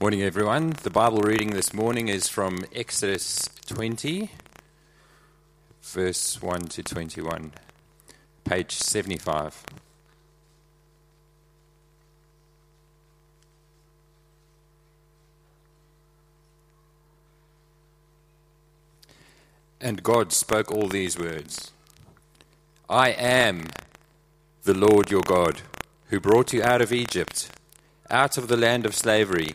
Morning, everyone. The Bible reading this morning is from Exodus 20, verse 1 to 21, page 75. And God spoke all these words I am the Lord your God, who brought you out of Egypt, out of the land of slavery.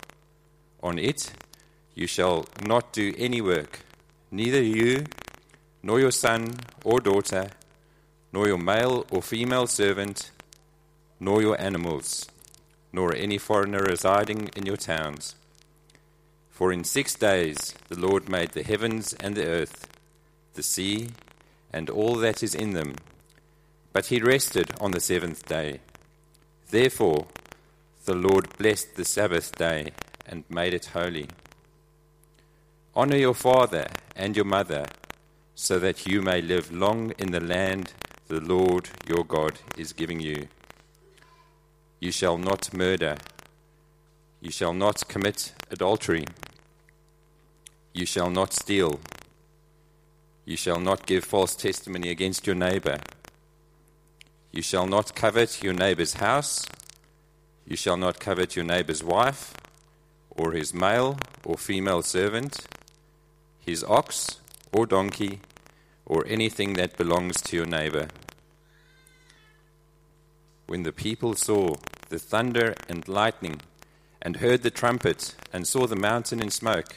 On it you shall not do any work, neither you, nor your son or daughter, nor your male or female servant, nor your animals, nor any foreigner residing in your towns. For in six days the Lord made the heavens and the earth, the sea, and all that is in them. But he rested on the seventh day. Therefore the Lord blessed the Sabbath day and made it holy. Honor your father and your mother, so that you may live long in the land the Lord your God is giving you. You shall not murder. You shall not commit adultery. You shall not steal. You shall not give false testimony against your neighbor. You shall not covet your neighbor's house. You shall not covet your neighbor's wife, or his male or female servant, his ox or donkey, or anything that belongs to your neighbor. When the people saw the thunder and lightning, and heard the trumpet, and saw the mountain in smoke,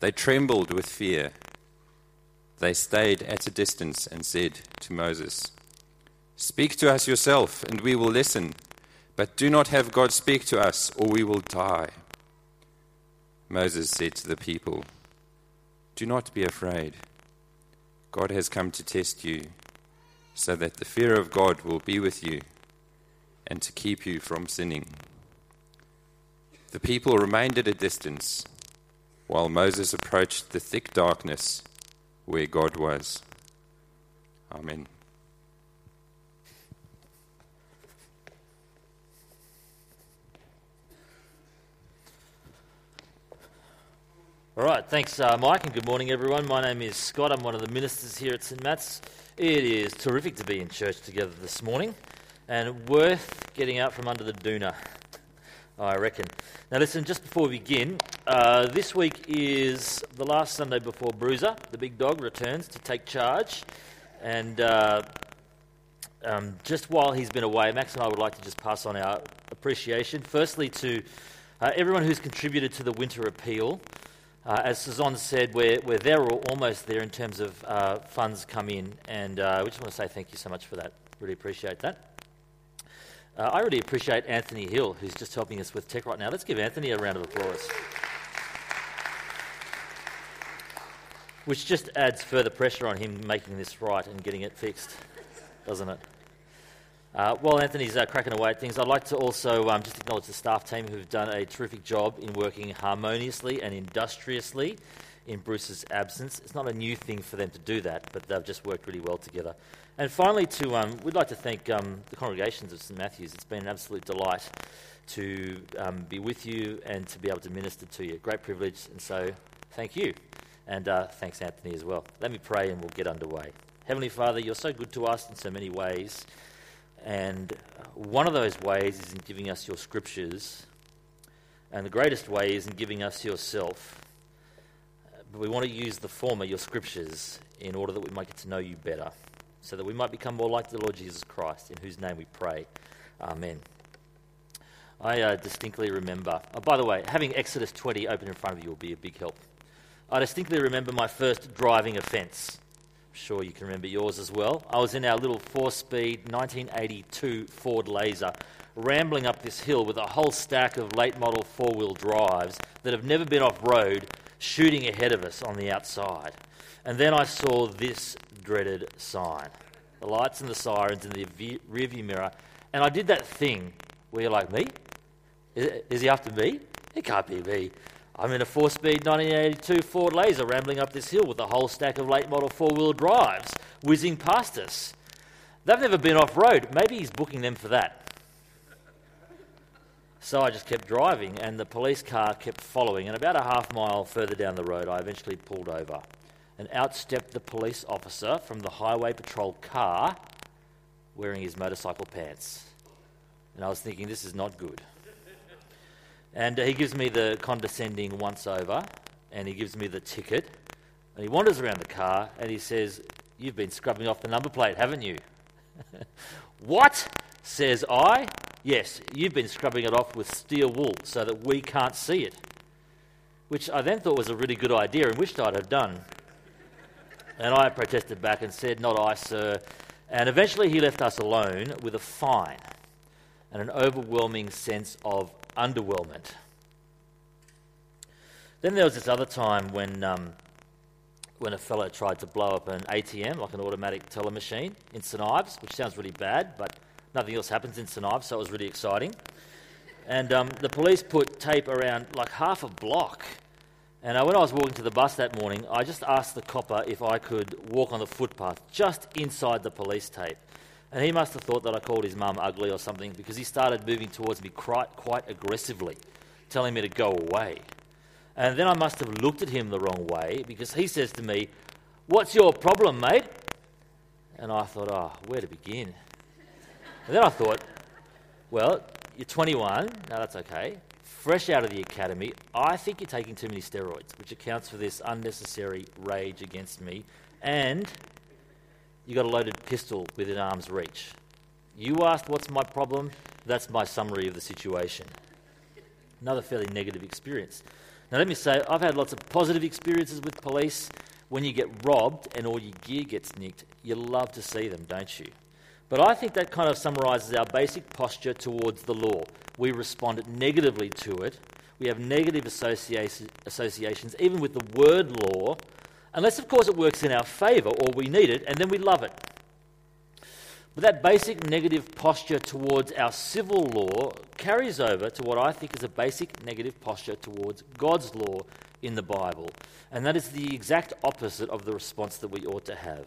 they trembled with fear. They stayed at a distance and said to Moses, Speak to us yourself, and we will listen, but do not have God speak to us, or we will die. Moses said to the people, Do not be afraid. God has come to test you, so that the fear of God will be with you, and to keep you from sinning. The people remained at a distance while Moses approached the thick darkness where God was. Amen. All right, thanks, uh, Mike, and good morning, everyone. My name is Scott. I'm one of the ministers here at St. Matt's. It is terrific to be in church together this morning and worth getting out from under the doona, I reckon. Now, listen, just before we begin, uh, this week is the last Sunday before Bruiser, the big dog, returns to take charge. And uh, um, just while he's been away, Max and I would like to just pass on our appreciation, firstly, to uh, everyone who's contributed to the winter appeal. Uh, as Suzanne said, we're, we're there or almost there in terms of uh, funds come in, and uh, we just want to say thank you so much for that. Really appreciate that. Uh, I really appreciate Anthony Hill, who's just helping us with tech right now. Let's give Anthony a round of applause. Which just adds further pressure on him making this right and getting it fixed, doesn't it? Uh, while Anthony's uh, cracking away at things, I'd like to also um, just acknowledge the staff team who've done a terrific job in working harmoniously and industriously in Bruce's absence. It's not a new thing for them to do that, but they've just worked really well together. And finally, to um, we'd like to thank um, the congregations of St Matthew's. It's been an absolute delight to um, be with you and to be able to minister to you. Great privilege, and so thank you. And uh, thanks, Anthony, as well. Let me pray and we'll get underway. Heavenly Father, you're so good to us in so many ways. And one of those ways is in giving us your scriptures And the greatest way is in giving us yourself. But we want to use the former, your scriptures, in order that we might get to know you better, so that we might become more like the Lord Jesus Christ, in whose name we pray. Amen. I uh, distinctly remember, oh, by the way, having Exodus 20 open in front of you will be a big help. I distinctly remember my first driving offence. Sure you can remember yours as well. I was in our little four speed 1982 Ford Laser, rambling up this hill with a whole stack of late model four wheel drives that have never been off road shooting ahead of us on the outside. And then I saw this dreaded sign the lights and the sirens in the rearview mirror. And I did that thing where you're like, me? Is he after me? It can't be me. I'm in a four speed 1982 Ford Laser rambling up this hill with a whole stack of late model four wheel drives whizzing past us. They've never been off road. Maybe he's booking them for that. So I just kept driving, and the police car kept following. And about a half mile further down the road, I eventually pulled over. And out stepped the police officer from the highway patrol car wearing his motorcycle pants. And I was thinking, this is not good. And uh, he gives me the condescending once over, and he gives me the ticket. And he wanders around the car and he says, You've been scrubbing off the number plate, haven't you? what? says I. Yes, you've been scrubbing it off with steel wool so that we can't see it. Which I then thought was a really good idea and wished I'd have done. And I protested back and said, Not I, sir. And eventually he left us alone with a fine and an overwhelming sense of underwhelmment. Then there was this other time when, um, when a fellow tried to blow up an ATM, like an automatic teller machine, in St Ives, which sounds really bad, but nothing else happens in St Ives, so it was really exciting. And um, the police put tape around like half a block. And uh, when I was walking to the bus that morning, I just asked the copper if I could walk on the footpath just inside the police tape. And he must have thought that I called his mum ugly or something because he started moving towards me quite, quite aggressively, telling me to go away. And then I must have looked at him the wrong way because he says to me, What's your problem, mate? And I thought, Oh, where to begin? And then I thought, well, you're 21. No, that's okay. Fresh out of the academy, I think you're taking too many steroids, which accounts for this unnecessary rage against me. And you got a loaded pistol within arm's reach. You asked what's my problem, that's my summary of the situation. Another fairly negative experience. Now, let me say, I've had lots of positive experiences with police. When you get robbed and all your gear gets nicked, you love to see them, don't you? But I think that kind of summarizes our basic posture towards the law. We respond negatively to it. We have negative associations, even with the word law, unless, of course, it works in our favor or we need it, and then we love it. But that basic negative posture towards our civil law carries over to what I think is a basic negative posture towards God's law in the Bible. And that is the exact opposite of the response that we ought to have.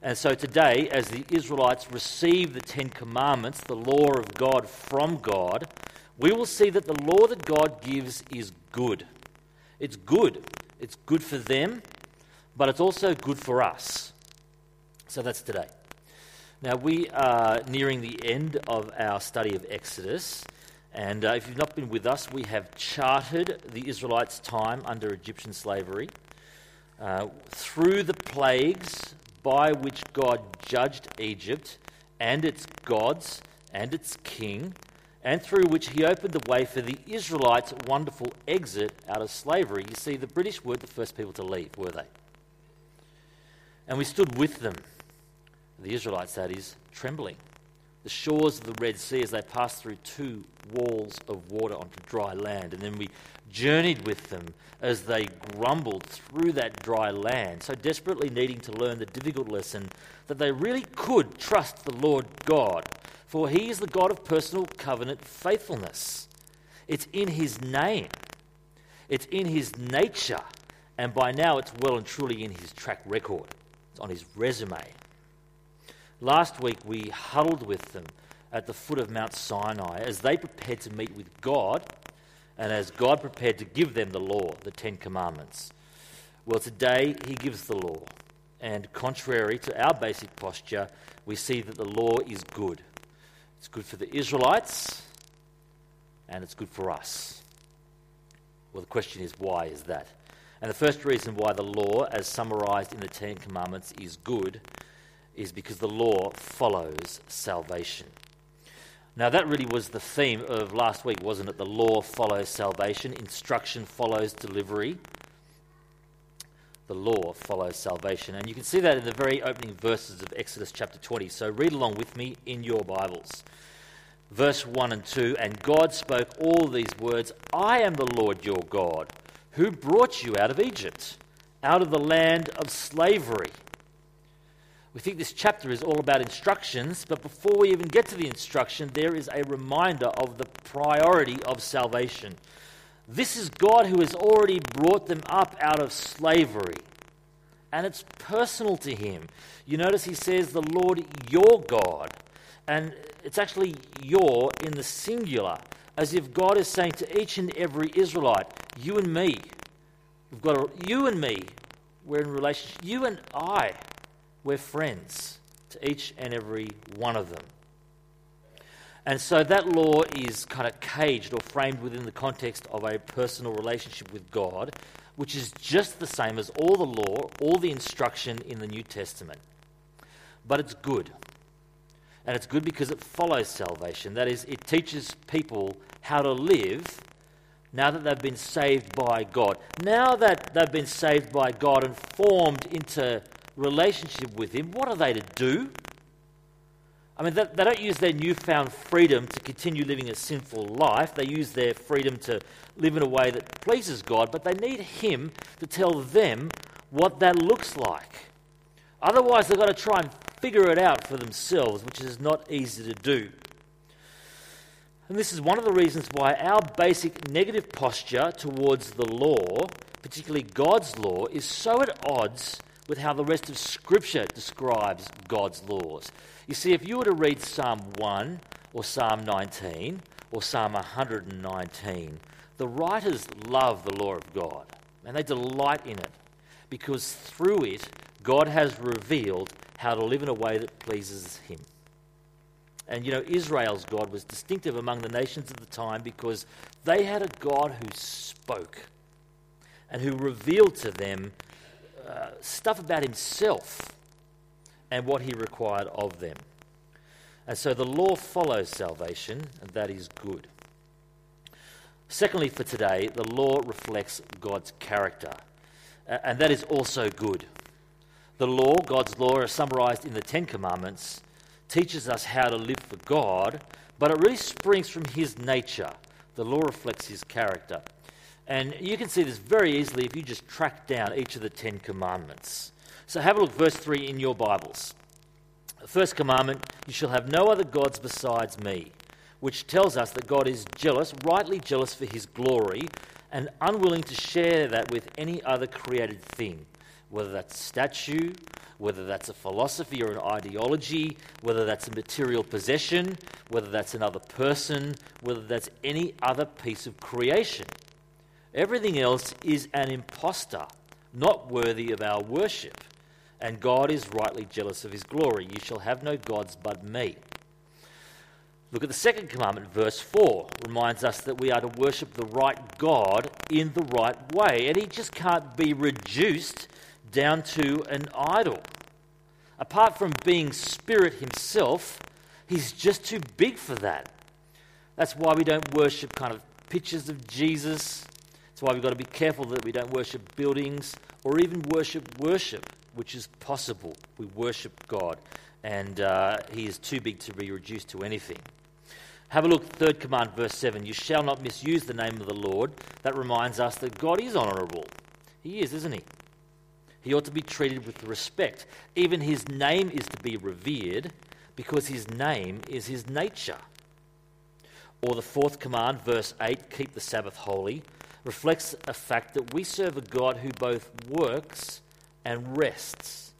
And so today, as the Israelites receive the Ten Commandments, the law of God from God, we will see that the law that God gives is good. It's good. It's good for them, but it's also good for us. So that's today. Now, we are nearing the end of our study of Exodus. And uh, if you've not been with us, we have charted the Israelites' time under Egyptian slavery. Uh, through the plagues by which God judged Egypt and its gods and its king, and through which he opened the way for the Israelites' wonderful exit out of slavery. You see, the British weren't the first people to leave, were they? And we stood with them, the Israelites, that is, trembling. The shores of the Red Sea as they passed through two walls of water onto dry land. And then we journeyed with them as they grumbled through that dry land, so desperately needing to learn the difficult lesson that they really could trust the Lord God, for He is the God of personal covenant faithfulness. It's in His name, it's in His nature, and by now it's well and truly in His track record. It's on His resume. Last week we huddled with them at the foot of Mount Sinai as they prepared to meet with God and as God prepared to give them the law, the Ten Commandments. Well, today he gives the law. And contrary to our basic posture, we see that the law is good. It's good for the Israelites, and it's good for us. Well, the question is, why is that? And the first reason why the law, as summarized in the Ten Commandments, is good is because the law follows salvation. Now, that really was the theme of last week, wasn't it? The law follows salvation, instruction follows delivery. The law follows salvation. And you can see that in the very opening verses of Exodus chapter 20. So read along with me in your Bibles. Verse 1 and 2 And God spoke all these words I am the Lord your God, who brought you out of Egypt, out of the land of slavery. We think this chapter is all about instructions, but before we even get to the instruction, there is a reminder of the priority of salvation. This is God who has already brought them up out of slavery, and it's personal to Him. You notice He says, The Lord your God, and it's actually your in the singular, as if God is saying to each and every Israelite, You and me, we've got a, you and me, we're in relationship, you and I we're friends to each and every one of them. And so that law is kind of caged or framed within the context of a personal relationship with God, which is just the same as all the law, all the instruction in the New Testament. But it's good. And it's good because it follows salvation. That is, it teaches people how to live now that they've been saved by God. Now that they've been saved by God and formed into relationship with Him, what are they to do? I mean, they, don't use their newfound freedom to continue living a sinful life. They use their freedom to live in a way that pleases God, but they need Him to tell them what that looks like. Otherwise, they've got to try and figure it out for themselves, which is not easy to do. And this is one of the reasons why our basic negative posture towards the law, particularly God's law, is so at odds with how the rest of Scripture describes God's laws. You see, if you were to read Psalm 1 or Psalm 19 or Psalm 119, the writers love the law of God and they delight in it because through it, God has revealed how to live in a way that pleases Him. And you know, Israel's God was distinctive among the nations of the time because they had a God who spoke and who revealed to them uh, stuff about himself and what he required of them. And so the law follows salvation, and that is good. Secondly, for today, the law reflects God's character, and that is also good. The law, God's law, is summarized in the Ten Commandments, teaches us how to live for God, but it really springs from His nature. The law reflects His character. And you can see this very easily if you just track down each of the Ten Commandments. So have a look, verse 3 in your Bibles. The first commandment you shall have no other gods besides me, which tells us that God is jealous, rightly jealous for his glory, and unwilling to share that with any other created thing, whether that's a statue, whether that's a philosophy or an ideology, whether that's a material possession, whether that's another person, whether that's any other piece of creation. Everything else is an impostor, not worthy of our worship. And God is rightly jealous of his glory. You shall have no gods but me. Look at the second commandment, verse 4, reminds us that we are to worship the right God in the right way. And he just can't be reduced down to an idol. Apart from being spirit himself, he's just too big for that. That's why we don't worship kind of pictures of Jesus that's why we've got to be careful that we don't worship buildings or even worship worship, which is possible. We worship God, and uh, He is too big to be reduced to anything. Have a look, third command, verse 7. You shall not misuse the name of the Lord. That reminds us that God is honourable. He is, isn't he? He ought to be treated with respect. Even his name is to be revered because his name is his nature. Or the fourth command, verse 8 keep the Sabbath holy reflects a fact that we serve a God who both works and rests,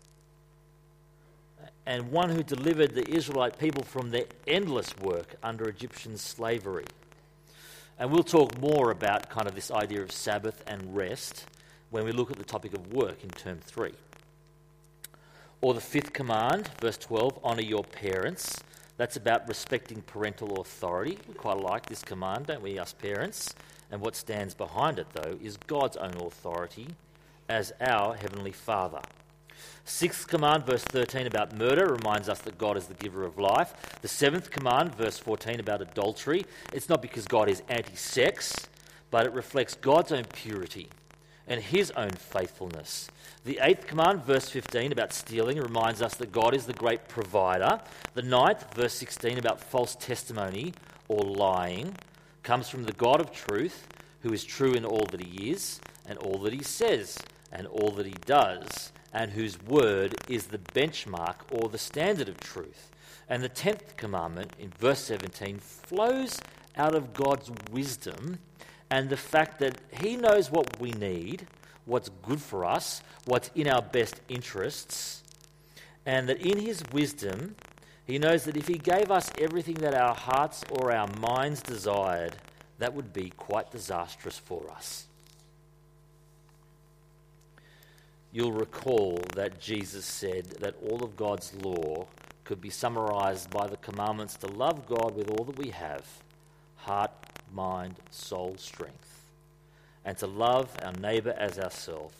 and one who delivered the Israelite people from their endless work under Egyptian slavery. And we'll talk more about kind of this idea of Sabbath and rest when we look at the topic of work in term 3. Or the fifth command, verse 12, honour your parents. That's about respecting parental authority. We quite like this command, don't we, us parents? And what stands behind it, though, is God's own authority as our Heavenly Father. Sixth command, verse 13, about murder reminds us that God is the giver of life. The seventh command, verse 14, about adultery, it's not because God is anti sex, but it reflects God's own purity and his own faithfulness. The eighth command, verse 15, about stealing, reminds us that God is the great provider. The ninth, verse 16, about false testimony or lying, comes from the God of truth, who is true in all that he is, and all that he says, and all that he does, and whose word is the benchmark or the standard of truth. And the tenth commandment, in verse 17, flows out of God's wisdom and the fact that He knows what we need, what's good for us, what's in our best interests, and that in His wisdom, He knows that if He gave us everything that our hearts or our minds desired, that would be quite disastrous for us. You'll recall that Jesus said that all of God's law could be summarized by the commandments to love God with all that we have heart, mind, soul, strength, and to love our neighbour as ourselves.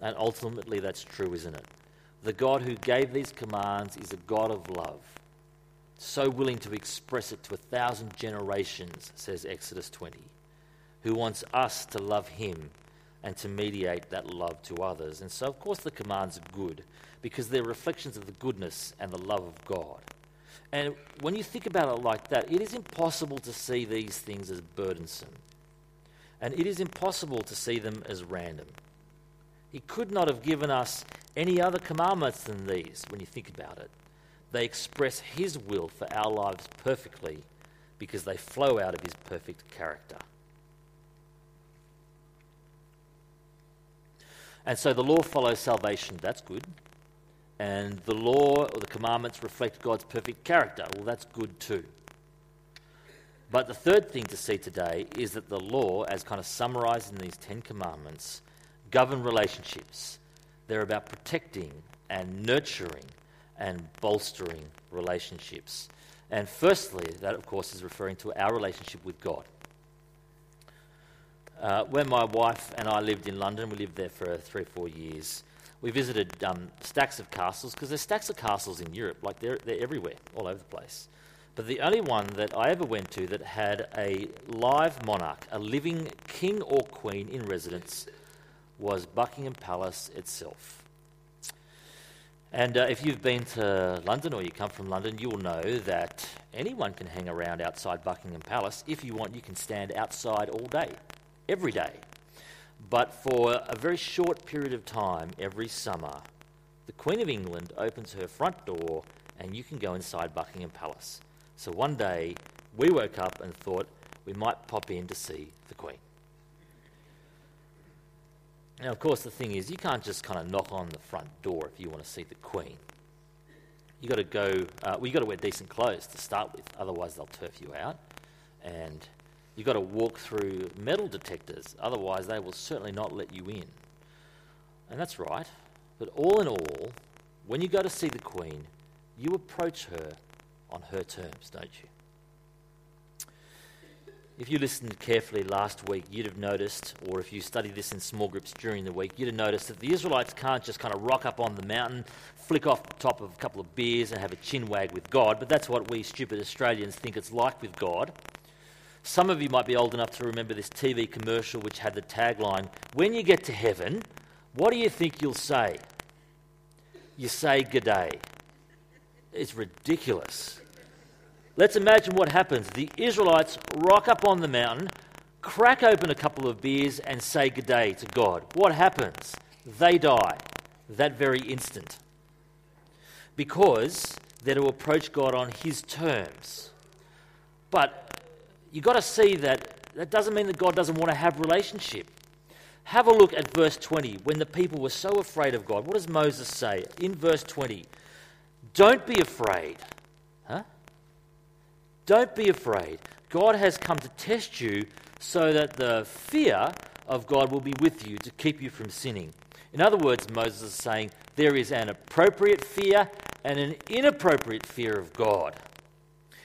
And ultimately, that's true, isn't it? The God who gave these commands is a God of love, so willing to express it to a thousand generations, says Exodus 20, who wants us to love him and to mediate that love to others. And so, of course, the commands are good because they're reflections of the goodness and the love of God. And when you think about it like that, it is impossible to see these things as burdensome. And it is impossible to see them as random. He could not have given us any other commandments than these when you think about it. They express His will for our lives perfectly because they flow out of His perfect character. And so the law follows salvation. That's good and the law or the commandments reflect God's perfect character. Well, that's good too. But the third thing to see today is that the law, as kind of summarized in these Ten Commandments, govern relationships. They're about protecting and nurturing and bolstering relationships. And firstly, that of course is referring to our relationship with God. Uh, when my wife and I lived in London, we lived there for three or four years we visited um, stacks of castles because there's stacks of castles in Europe, like they're, they're everywhere, all over the place. But the only one that I ever went to that had a live monarch, a living king or queen in residence, was Buckingham Palace itself. And uh, if you've been to London or you come from London, you'll know that anyone can hang around outside Buckingham Palace. If you want, you can stand outside all day, every day. But for a very short period of time every summer, the Queen of England opens her front door and you can go inside Buckingham Palace. So one day we woke up and thought we might pop in to see the Queen. Now, of course, the thing is, you can't just kind of knock on the front door if you want to see the Queen. You've got to go. Uh, well, you've got to wear decent clothes to start with, otherwise they'll turf you out. And You've got to walk through metal detectors, otherwise, they will certainly not let you in. And that's right. But all in all, when you go to see the Queen, you approach her on her terms, don't you? If you listened carefully last week, you'd have noticed, or if you studied this in small groups during the week, you'd have noticed that the Israelites can't just kind of rock up on the mountain, flick off the top of a couple of beers, and have a chin wag with God. But that's what we stupid Australians think it's like with God. Some of you might be old enough to remember this TV commercial which had the tagline When you get to heaven, what do you think you'll say? You say G'day. It's ridiculous. Let's imagine what happens. The Israelites rock up on the mountain, crack open a couple of beers, and say G'day to God. What happens? They die that very instant because they're to approach God on His terms. But you've got to see that that doesn't mean that God doesn't want to have relationship. Have a look at verse 20. When the people were so afraid of God, what does Moses say in verse 20? Don't be afraid. Huh? Don't be afraid. God has come to test you so that the fear of God will be with you to keep you from sinning. In other words, Moses is saying there is an appropriate fear and an inappropriate fear of God.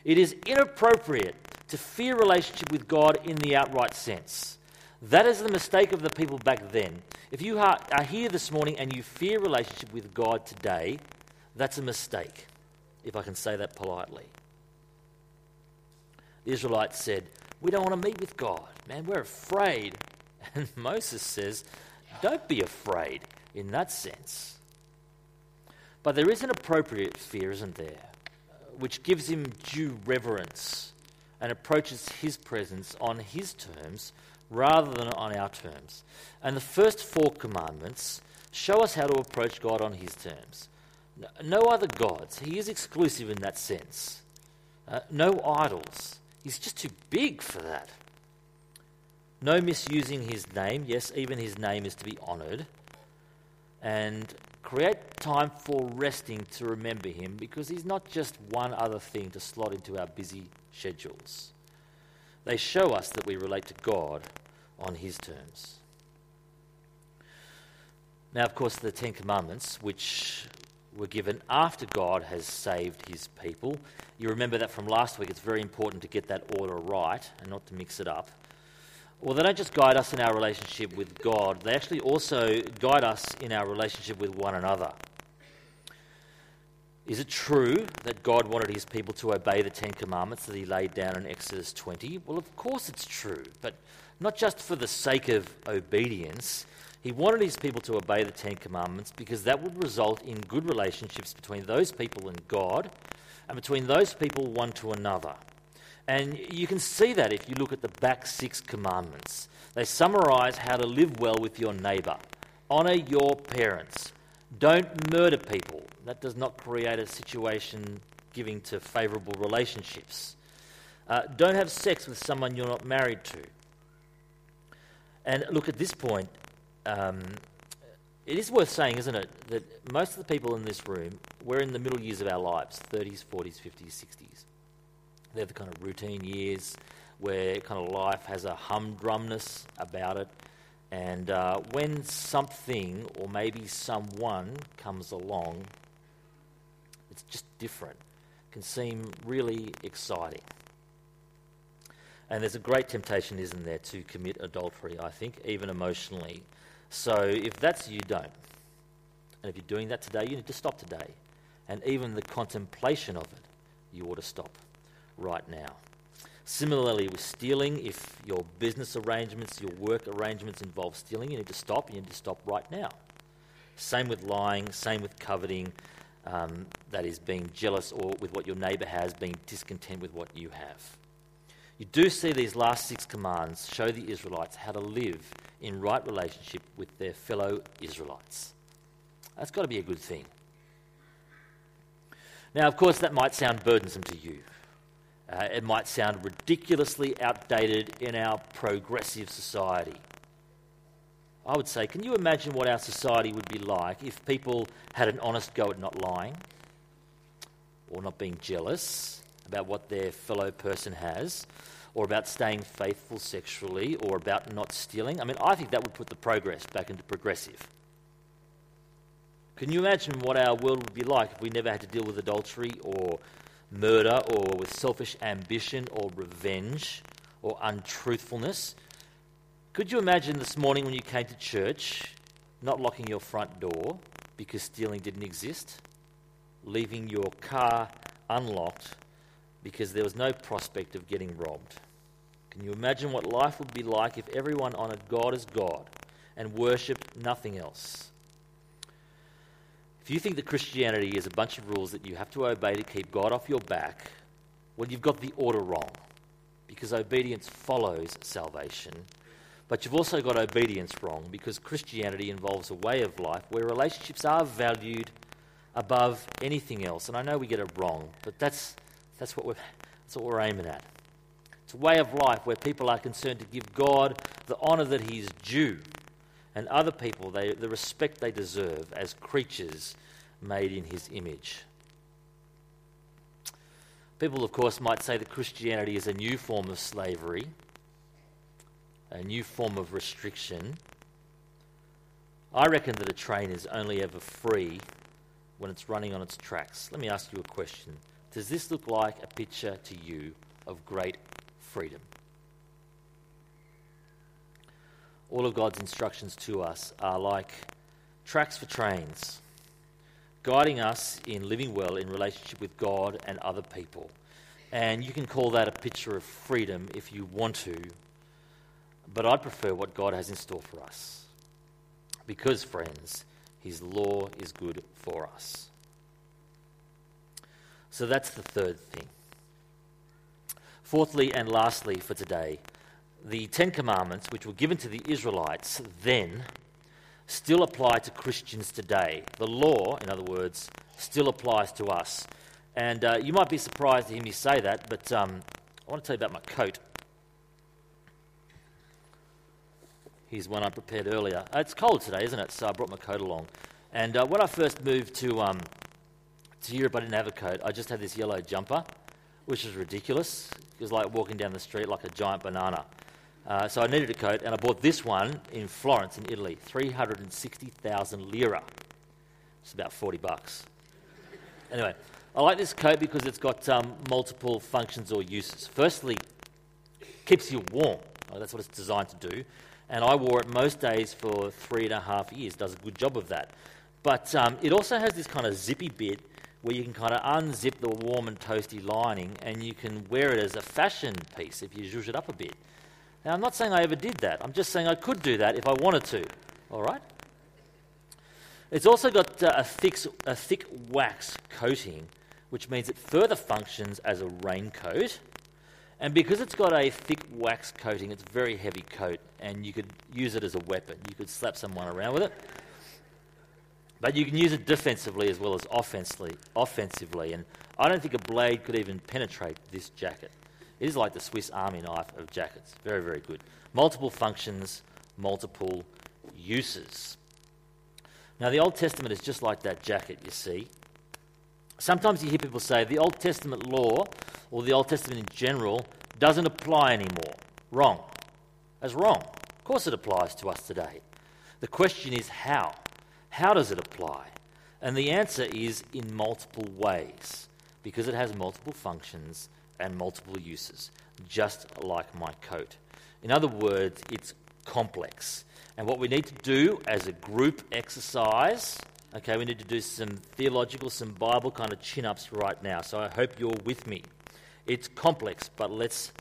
It is inappropriate to fear relationship with God in the outright sense. That is the mistake of the people back then. If you are, here this morning and you fear relationship with God today, that's a mistake, if I can say that politely. The Israelites said, We don't want to meet with God. Man, we're afraid. And Moses says, Don't be afraid in that sense. But there is an appropriate fear, isn't there? Which gives him due reverence and approaches his presence on his terms rather than on our terms. And the first four commandments show us how to approach God on his terms. No other gods. He is exclusive in that sense. Uh, no idols. He's just too big for that. No misusing his name. Yes, even his name is to be honoured. And create time for resting to remember him because he's not just one other thing to slot into our busy schedules. They show us that we relate to God on his terms. Now, of course, the Ten Commandments, which were given after God has saved his people. You remember that from last week. It's very important to get that order right and not to mix it up. Well, they don't just guide us in our relationship with God, they actually also guide us in our relationship with one another. Is it true that God wanted his people to obey the Ten Commandments that he laid down in Exodus 20? Well, of course it's true, but not just for the sake of obedience. He wanted his people to obey the Ten Commandments because that would result in good relationships between those people and God and between those people one to another. And you can see that if you look at the back six commandments. They summarize how to live well with your neighbor. Honor your parents. Don't murder people. That does not create a situation giving to favorable relationships. Uh, don't have sex with someone you're not married to. And look, at this point, um, it is worth saying, isn't it, that most of the people in this room, we're in the middle years of our lives 30s, 40s, 50s, 60s. They're the kind of routine years where kind of life has a humdrumness about it. And uh, when something or maybe someone comes along, it's just different. Can seem really exciting. And there's a great temptation, isn't there, to commit adultery, I think, even emotionally. So if that's you, don't. And if you're doing that today, you need to stop today. And even the contemplation of it, you ought to stop right now. Similarly, with stealing, if your business arrangements, your work arrangements involve stealing, you need to stop. You need to stop right now. Same with lying, same with coveting, um, that is, being jealous or with what your neighbour has, being discontent with what you have. You do see these last six commands show the Israelites how to live in right relationship with their fellow Israelites. That's got to be a good thing. Now, of course, that might sound burdensome to you. Uh, it might sound ridiculously outdated in our progressive society. I would say, can you imagine what our society would be like if people had an honest go at not lying or not being jealous about what their fellow person has or about staying faithful sexually or about not stealing? I mean, I think that would put the progress back into progressive. Can you imagine what our world would be like if we never had to deal with adultery or murder or with selfish ambition or revenge or untruthfulness. Could you imagine this morning when you came to church not locking your front door because stealing didn't exist? Leaving your car unlocked because there was no prospect of getting robbed? Can you imagine what life would be like if everyone honoured God as God and worshipped nothing else? If you think that Christianity is a bunch of rules that you have to obey to keep God off your back, well, you've got the order wrong because obedience follows salvation. But you've also got obedience wrong because Christianity involves a way of life where relationships are valued above anything else. And I know we get it wrong, but that's, that's, what, we're, that's what we're aiming at. It's a way of life where people are concerned to give God the honour that He's due and other people they, the respect they deserve as creatures made in his image. People, of course, might say that Christianity is a new form of slavery, a new form of restriction. I reckon that a train is only ever free when it's running on its tracks. Let me ask you a question. Does this look like a picture to you of great freedom. All of God's instructions to us are like tracks for trains, guiding us in living well in relationship with God and other people. And you can call that a picture of freedom if you want to, but I'd prefer what God has in store for us. Because, friends, His law is good for us. So that's the third thing. Fourthly and lastly for today, the Ten Commandments, which were given to the Israelites then, still apply to Christians today. The law, in other words, still applies to us. And uh, you might be surprised to hear me say that, but um, I want to tell you about my coat. Here's one I prepared earlier. Uh, it's cold today, isn't it? So I brought my coat along. And uh, when I first moved to, um, to Europe, I didn't have a coat. I just had this yellow jumper, which is ridiculous. It was like walking down the street like a giant banana. Uh, so I needed a coat, and I bought this one in Florence, in Italy, 360,000 lira. It's about 40 bucks. Anyway, I like this coat because it's got um, multiple functions or uses. Firstly, keeps you warm. That's what it's designed to do. And I wore it most days for three and a half years. Does a good job of that. But um, it also has this kind of zippy bit where you can kind of unzip the warm and toasty lining, and you can wear it as a fashion piece if you zhuzh it up a bit. Now, I'm not saying I ever did that. I'm just saying I could do that if I wanted to. All right? It's also got uh, a, thick, a thick wax coating, which means it further functions as a raincoat. And because it's got a thick wax coating, it's a very heavy coat, and you could use it as a weapon. You could slap someone around with it. But you can use it defensively as well as offensively. offensively. And I don't think a blade could even penetrate this jacket. It is like the Swiss Army knife of jackets. Very, very good. Multiple functions, multiple uses. Now, the Old Testament is just like that jacket, you see. Sometimes you hear people say the Old Testament law, or the Old Testament in general, doesn't apply anymore. Wrong. That's wrong. Of course, it applies to us today. The question is how? How does it apply? And the answer is in multiple ways, because it has multiple functions and multiple uses, just like my coat. In other words, it's complex. And what we need to do as a group exercise, okay, we need to do some theological, some Bible kind of chin ups right now. So I hope you're with me. It's complex, but let's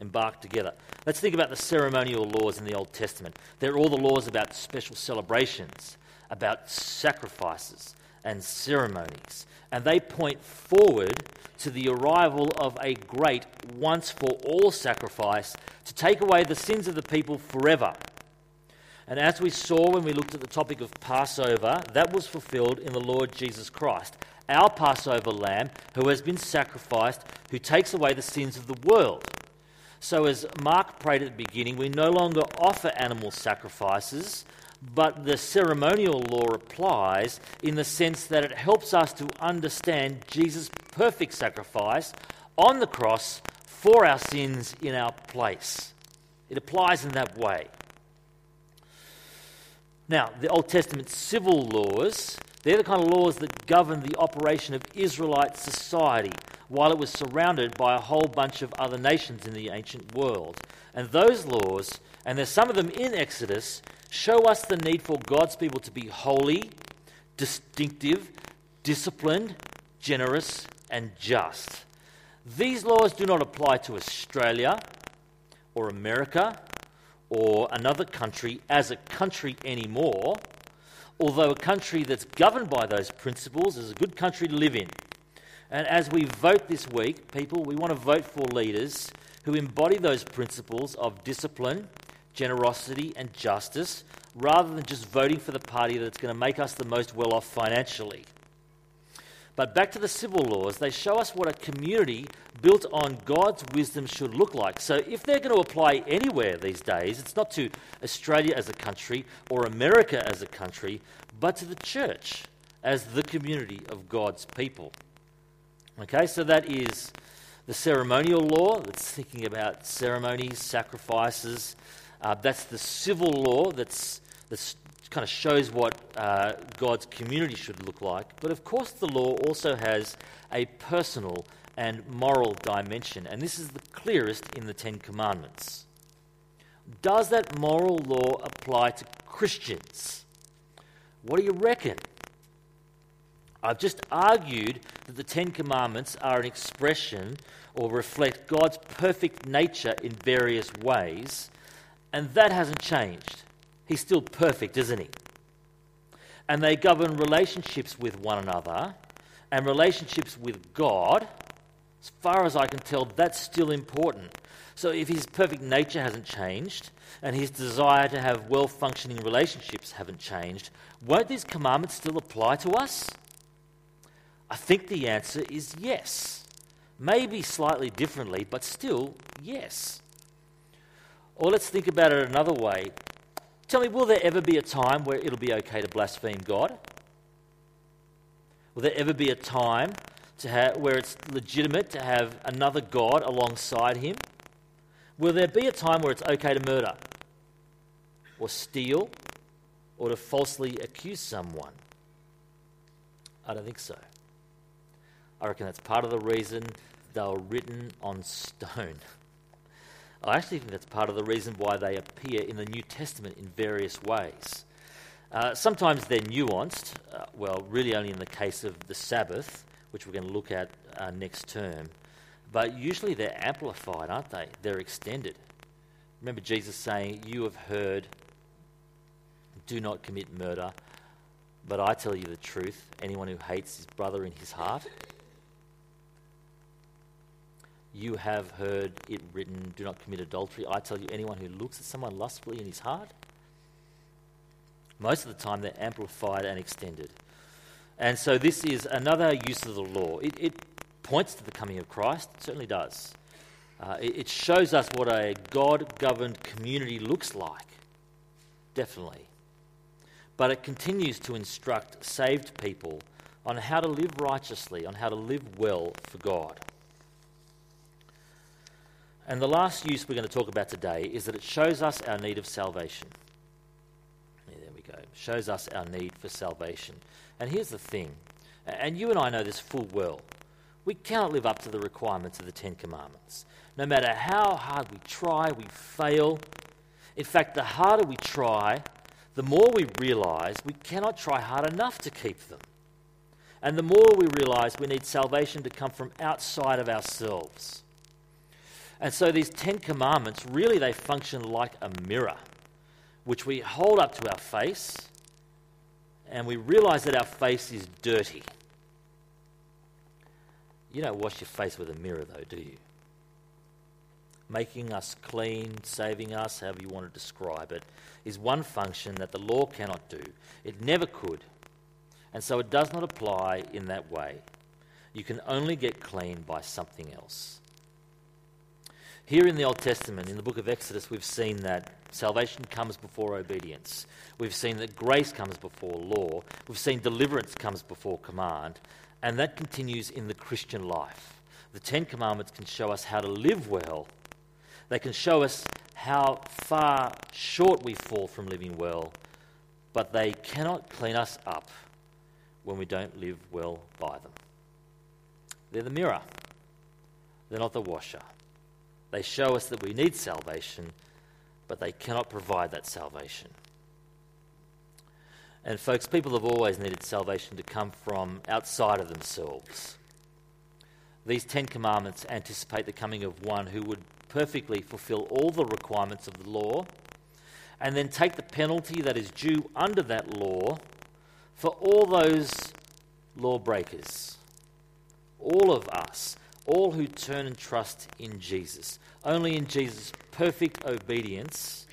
embark together. Let's think about the ceremonial laws in the Old Testament. They're all the laws about special celebrations, about sacrifices and ceremonies. And they point forward to the arrival of a great once for all sacrifice to take away the sins of the people forever. And as we saw when we looked at the topic of Passover, that was fulfilled in the Lord Jesus Christ, our Passover lamb who has been sacrificed, who takes away the sins of the world. So, as Mark prayed at the beginning, we no longer offer animal sacrifices, but the ceremonial law applies in the sense that it helps us to understand Jesus' perfect sacrifice on the cross for our sins in our place. It applies in that way. Now, the Old Testament civil laws, they're the kind of laws that govern the operation of Israelite society while it was surrounded by a whole bunch of other nations in the ancient world. And those laws, and there's some of them in Exodus, show us the need for God's people to be holy, distinctive, disciplined, generous, and just. These laws do not apply to Australia or America or another country as a country anymore, although a country that's governed by those principles is a good country to live in. And as we vote this week, people, we want to vote for leaders who embody those principles of discipline, generosity, and justice, rather than just voting for the party that's going to make us the most well off financially. But back to the civil laws, they show us what a community built on God's wisdom should look like. So, if they're going to apply anywhere these days, it's not to Australia as a country or America as a country, but to the church as the community of God's people. Okay, so that is the ceremonial law that's thinking about ceremonies, sacrifices, uh, that's the civil law that's, that's kind of shows what uh, God's community should look like. But of course, the law also has a personal and moral dimension, and this is the clearest in the Ten Commandments. Does that moral law apply to Christians? What do you reckon? I've just argued that the Ten Commandments are an expression or reflect God's perfect nature in various ways, and that hasn't changed. He's still perfect, isn't he? And they govern relationships with one another and relationships with God. As far as I can tell, that's still important. So if his perfect nature hasn't changed and his desire to have well functioning relationships haven't changed, won't these commandments still apply to us? I think the answer is yes. Maybe slightly differently, but still yes. Or let's think about it another way. Tell me, will there ever be a time where it'll be okay to blaspheme God? Will there ever be a time to have, where it's legitimate to have another God alongside him? Will there be a time where it's okay to murder or steal or to falsely accuse someone? I don't think so. I reckon that's part of the reason they were written on stone. I actually think that's part of the reason why they appear in the New Testament in various ways. Uh, sometimes they're nuanced, uh, well, really only in the case of the Sabbath, which we're going to look at uh, next term. But usually they're amplified, aren't they? They're extended. Remember Jesus saying, You have heard, do not commit murder. But I tell you the truth anyone who hates his brother in his heart you have heard it written, do not commit adultery. I tell you, anyone who looks at someone lustfully in his heart, most of the time they're amplified and extended. And so this is another use of the law. It, it points to the coming of Christ, it certainly does. Uh, it, it shows us what a God governed community looks like, definitely. But it continues to instruct saved people on how to live righteously, on how to live well for God. And the last use we're going to talk about today is that it shows us our need of salvation. Yeah, there we go. It shows us our need for salvation. And here's the thing, and you and I know this full well. We cannot live up to the requirements of the Ten Commandments. No matter how hard we try, we fail. In fact, the harder we try, the more we realize we cannot try hard enough to keep them. And the more we realize we need salvation to come from outside of ourselves. And so these Ten Commandments, really, they function like a mirror, which we hold up to our face, and we realize that our face is dirty. You don't wash your face with a mirror, though, do you? Making us clean, saving us, however you want to describe it, is one function that the law cannot do. It never could. And so it does not apply in that way. You can only get clean by something else. Here in the Old Testament, in the book of Exodus, we've seen that salvation comes before obedience. We've seen that grace comes before law. We've seen deliverance comes before command. And that continues in the Christian life. The Ten Commandments can show us how to live well, they can show us how far short we fall from living well, but they cannot clean us up when we don't live well by them. They're the mirror, they're not the washer. They show us that we need salvation, but they cannot provide that salvation. And, folks, people have always needed salvation to come from outside of themselves. These Ten Commandments anticipate the coming of one who would perfectly fulfill all the requirements of the law and then take the penalty that is due under that law for all those lawbreakers, all of us all who turn and trust in Jesus. Only in Jesus' perfect obedience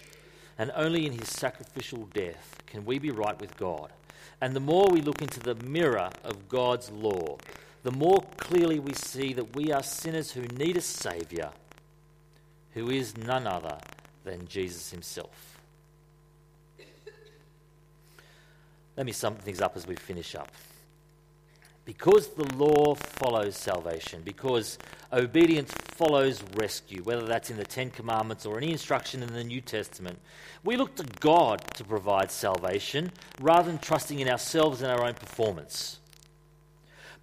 and only in his sacrificial death can we be right with God. And the more we look into the mirror of God's law, the more clearly we see that we are sinners who need a Saviour who is none other than Jesus himself. Let me sum things up as we finish up. Because the law follows salvation, because obedience follows rescue, whether that's in the Ten Commandments or any instruction in the New Testament, we look to God to provide salvation rather than trusting in ourselves and our own performance.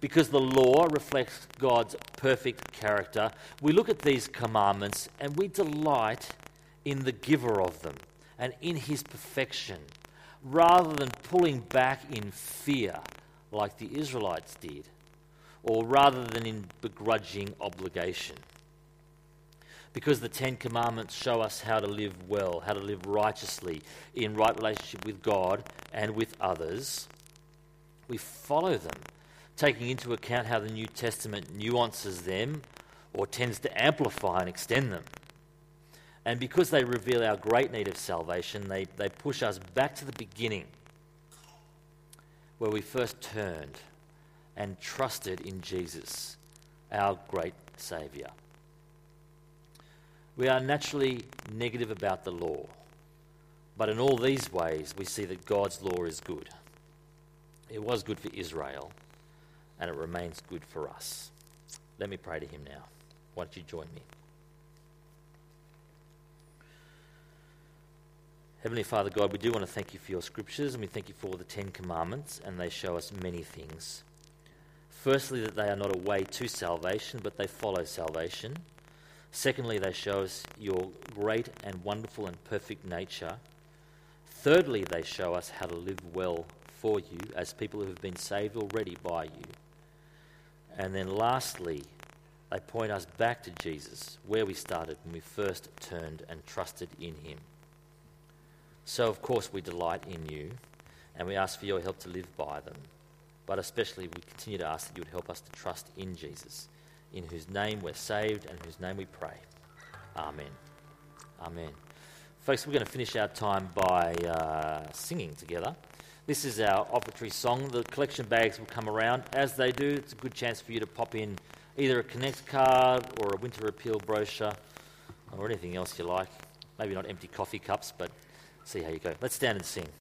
Because the law reflects God's perfect character, we look at these commandments and we delight in the giver of them and in his perfection, rather than pulling back in fear like the Israelites did, or rather than in begrudging obligation. Because the Ten Commandments show us how to live well, how to live righteously in right relationship with God and with others, we follow them taking into account how the New Testament nuances them or tends to amplify and extend them. And because they reveal our great need of salvation, they, they push us back to the beginning where we first turned and trusted in Jesus, our great Saviour. We are naturally negative about the law, but in all these ways, we see that God's law is good. It was good for Israel and it remains good for us. Let me pray to him now. Why don't you join me? Heavenly Father God, we do want to thank you for your scriptures and we thank you for the Ten Commandments, and they show us many things. Firstly, that they are not a way to salvation, but they follow salvation. Secondly, they show us your great and wonderful and perfect nature. Thirdly, they show us how to live well for you as people who have been saved already by you. And then lastly, they point us back to Jesus, where we started when we first turned and trusted in him. So, of course, we delight in you and we ask for your help to live by them. But especially, we continue to ask that you would help us to trust in Jesus, in whose name we're saved and whose name we pray. Amen. Amen. Folks, we're going to finish our time by uh, singing together. This is our offertory song. The collection bags will come around. As they do, it's a good chance for you to pop in either a Connect card or a Winter Appeal brochure or anything else you like. Maybe not empty coffee cups, but see how you go. Let's stand and sing.